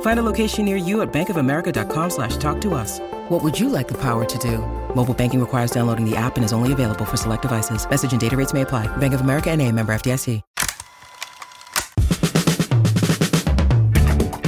Find a location near you at bankofamerica.com slash talk to us. What would you like the power to do? Mobile banking requires downloading the app and is only available for select devices. Message and data rates may apply. Bank of America and a member FDIC.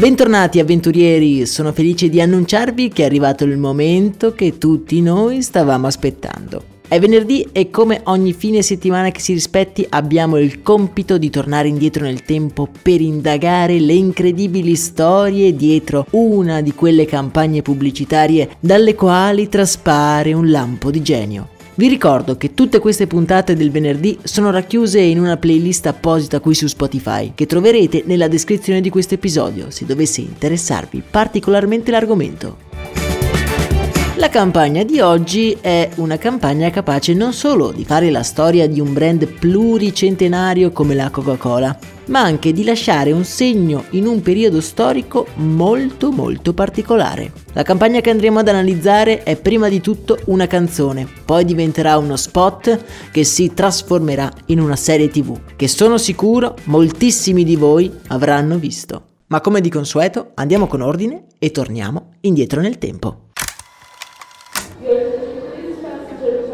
Bentornati avventurieri, sono felice di annunciarvi che è arrivato il momento che tutti noi stavamo aspettando. È venerdì e come ogni fine settimana che si rispetti abbiamo il compito di tornare indietro nel tempo per indagare le incredibili storie dietro una di quelle campagne pubblicitarie dalle quali traspare un lampo di genio. Vi ricordo che tutte queste puntate del venerdì sono racchiuse in una playlist apposita qui su Spotify, che troverete nella descrizione di questo episodio, se dovesse interessarvi particolarmente l'argomento. La campagna di oggi è una campagna capace non solo di fare la storia di un brand pluricentenario come la Coca-Cola, ma anche di lasciare un segno in un periodo storico molto molto particolare. La campagna che andremo ad analizzare è prima di tutto una canzone, poi diventerà uno spot che si trasformerà in una serie tv, che sono sicuro moltissimi di voi avranno visto. Ma come di consueto andiamo con ordine e torniamo indietro nel tempo.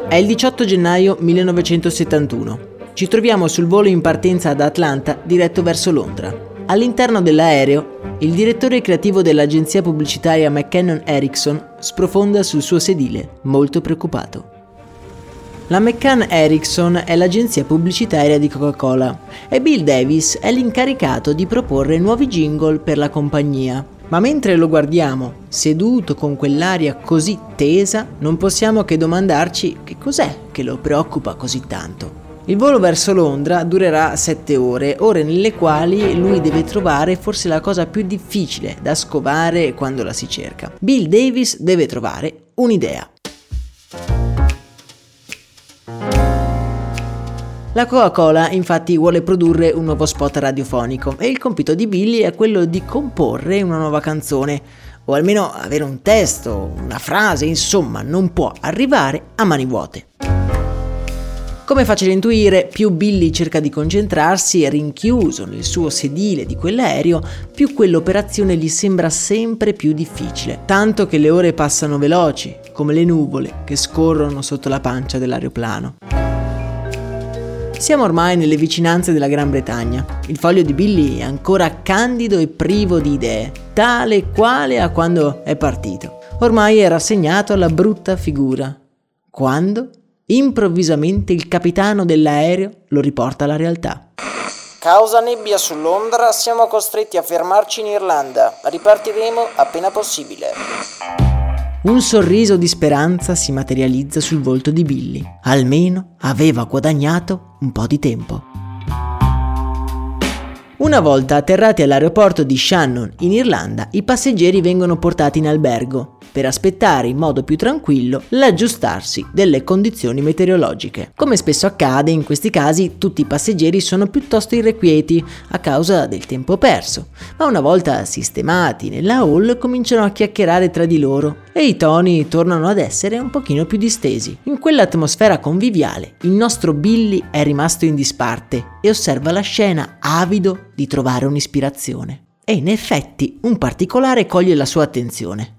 È il 18 gennaio 1971. Ci troviamo sul volo in partenza da Atlanta diretto verso Londra. All'interno dell'aereo, il direttore creativo dell'agenzia pubblicitaria McKinnon Erickson sprofonda sul suo sedile, molto preoccupato. La McCann Erickson è l'agenzia pubblicitaria di Coca-Cola e Bill Davis è l'incaricato di proporre nuovi jingle per la compagnia. Ma mentre lo guardiamo, seduto con quell'aria così tesa, non possiamo che domandarci che cos'è che lo preoccupa così tanto. Il volo verso Londra durerà sette ore, ore nelle quali lui deve trovare forse la cosa più difficile da scovare quando la si cerca. Bill Davis deve trovare un'idea. La Coca-Cola infatti vuole produrre un nuovo spot radiofonico e il compito di Billy è quello di comporre una nuova canzone, o almeno avere un testo, una frase, insomma non può arrivare a mani vuote. Come facile intuire, più Billy cerca di concentrarsi rinchiuso nel suo sedile di quell'aereo, più quell'operazione gli sembra sempre più difficile, tanto che le ore passano veloci, come le nuvole che scorrono sotto la pancia dell'aeroplano. Siamo ormai nelle vicinanze della Gran Bretagna. Il foglio di Billy è ancora candido e privo di idee, tale e quale a quando è partito. Ormai è rassegnato alla brutta figura. Quando, improvvisamente, il capitano dell'aereo lo riporta alla realtà. Causa nebbia su Londra, siamo costretti a fermarci in Irlanda. Ripartiremo appena possibile. Un sorriso di speranza si materializza sul volto di Billy. Almeno aveva guadagnato un po' di tempo. Una volta atterrati all'aeroporto di Shannon in Irlanda, i passeggeri vengono portati in albergo per aspettare in modo più tranquillo l'aggiustarsi delle condizioni meteorologiche. Come spesso accade in questi casi, tutti i passeggeri sono piuttosto irrequieti a causa del tempo perso, ma una volta sistemati nella hall cominciano a chiacchierare tra di loro e i toni tornano ad essere un pochino più distesi. In quell'atmosfera conviviale, il nostro Billy è rimasto in disparte e osserva la scena avido di trovare un'ispirazione. E in effetti un particolare coglie la sua attenzione.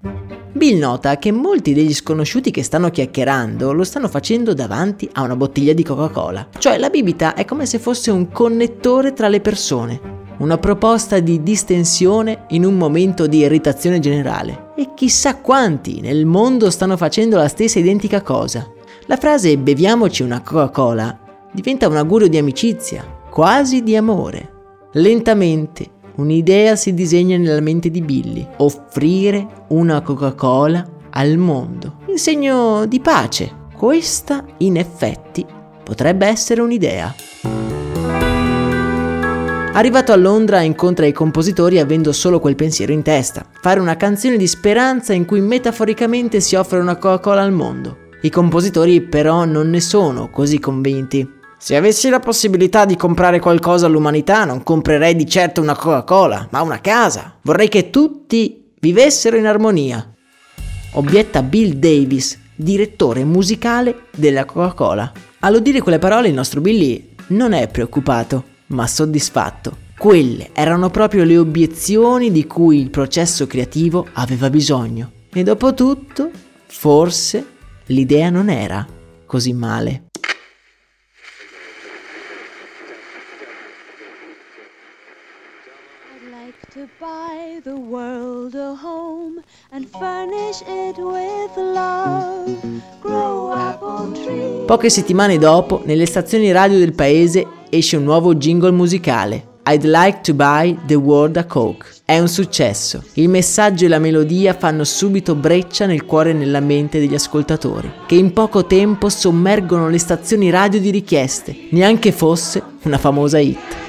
Bill nota che molti degli sconosciuti che stanno chiacchierando lo stanno facendo davanti a una bottiglia di Coca-Cola. Cioè la bibita è come se fosse un connettore tra le persone, una proposta di distensione in un momento di irritazione generale. E chissà quanti nel mondo stanno facendo la stessa identica cosa. La frase beviamoci una Coca-Cola diventa un augurio di amicizia, quasi di amore. Lentamente un'idea si disegna nella mente di Billy, offrire una Coca-Cola al mondo, in segno di pace. Questa, in effetti, potrebbe essere un'idea. Arrivato a Londra incontra i compositori avendo solo quel pensiero in testa, fare una canzone di speranza in cui metaforicamente si offre una Coca-Cola al mondo. I compositori però non ne sono così convinti. Se avessi la possibilità di comprare qualcosa all'umanità non comprerei di certo una Coca-Cola, ma una casa. Vorrei che tutti vivessero in armonia. Obietta Bill Davis, direttore musicale della Coca-Cola. All'udire quelle parole il nostro Billy non è preoccupato, ma soddisfatto. Quelle erano proprio le obiezioni di cui il processo creativo aveva bisogno. E dopo tutto, forse l'idea non era così male. To buy the world a home and furnish it with love. Grow apple tree. Poche settimane dopo, nelle stazioni radio del paese esce un nuovo jingle musicale. I'd like to buy the world a Coke. È un successo. Il messaggio e la melodia fanno subito breccia nel cuore e nella mente degli ascoltatori, che in poco tempo sommergono le stazioni radio di richieste, neanche fosse una famosa hit.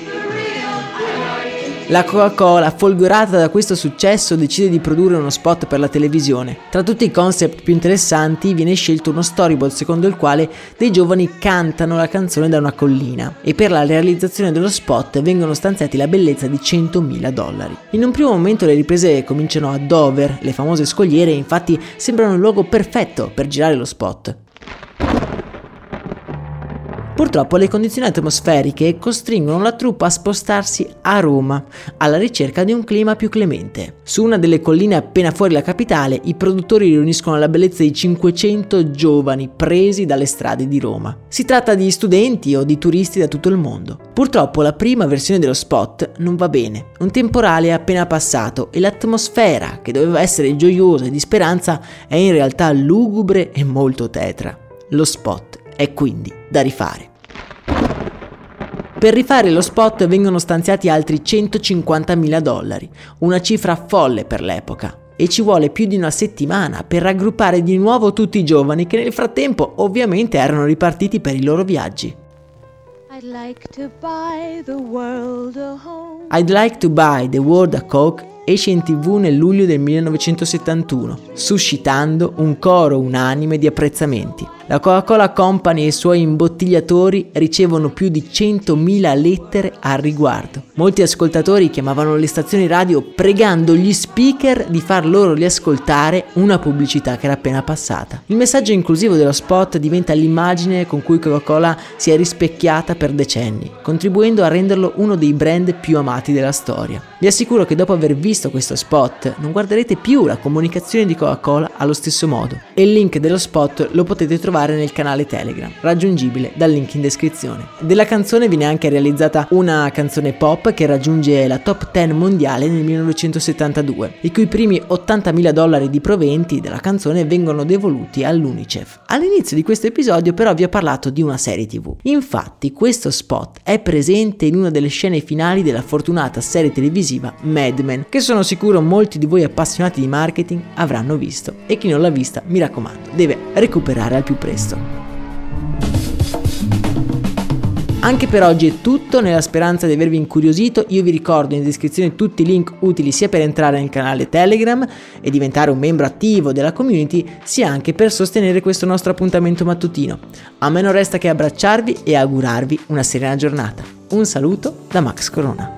La Coca-Cola, folgorata da questo successo, decide di produrre uno spot per la televisione. Tra tutti i concept più interessanti viene scelto uno storyboard secondo il quale dei giovani cantano la canzone da una collina e per la realizzazione dello spot vengono stanziati la bellezza di 100.000 dollari. In un primo momento le riprese cominciano a Dover, le famose scogliere infatti sembrano il luogo perfetto per girare lo spot. Purtroppo le condizioni atmosferiche costringono la truppa a spostarsi a Roma, alla ricerca di un clima più clemente. Su una delle colline appena fuori la capitale, i produttori riuniscono la bellezza di 500 giovani presi dalle strade di Roma. Si tratta di studenti o di turisti da tutto il mondo. Purtroppo la prima versione dello spot non va bene. Un temporale è appena passato e l'atmosfera, che doveva essere gioiosa e di speranza, è in realtà lugubre e molto tetra. Lo spot è quindi da rifare. Per rifare lo spot vengono stanziati altri 150.000 dollari, una cifra folle per l'epoca, e ci vuole più di una settimana per raggruppare di nuovo tutti i giovani che nel frattempo ovviamente erano ripartiti per i loro viaggi. I'd like to buy the world a like to buy the world a Coke esce in tv nel luglio del 1971, suscitando un coro unanime di apprezzamenti. La Coca-Cola Company e i suoi imbottigliatori ricevono più di 100.000 lettere al riguardo. Molti ascoltatori chiamavano le stazioni radio pregando gli speaker di far loro riascoltare una pubblicità che era appena passata. Il messaggio inclusivo dello spot diventa l'immagine con cui Coca-Cola si è rispecchiata per decenni, contribuendo a renderlo uno dei brand più amati della storia. Vi assicuro che dopo aver visto questo spot non guarderete più la comunicazione di Coca-Cola allo stesso modo e il link dello spot lo potete trovare nel canale Telegram, raggiungibile dal link in descrizione. Della canzone viene anche realizzata una canzone pop che raggiunge la top 10 mondiale nel 1972, i cui primi 80.000 dollari di proventi della canzone vengono devoluti all'UNICEF. All'inizio di questo episodio però vi ho parlato di una serie tv. Infatti questo spot è presente in una delle scene finali della fortunata serie televisiva Mad Men, che sono sicuro molti di voi appassionati di marketing avranno visto e chi non l'ha vista, mi raccomando, deve recuperare al più presto. Anche per oggi è tutto, nella speranza di avervi incuriosito, io vi ricordo in descrizione tutti i link utili sia per entrare nel canale Telegram e diventare un membro attivo della community, sia anche per sostenere questo nostro appuntamento mattutino. A me non resta che abbracciarvi e augurarvi una serena giornata. Un saluto da Max Corona.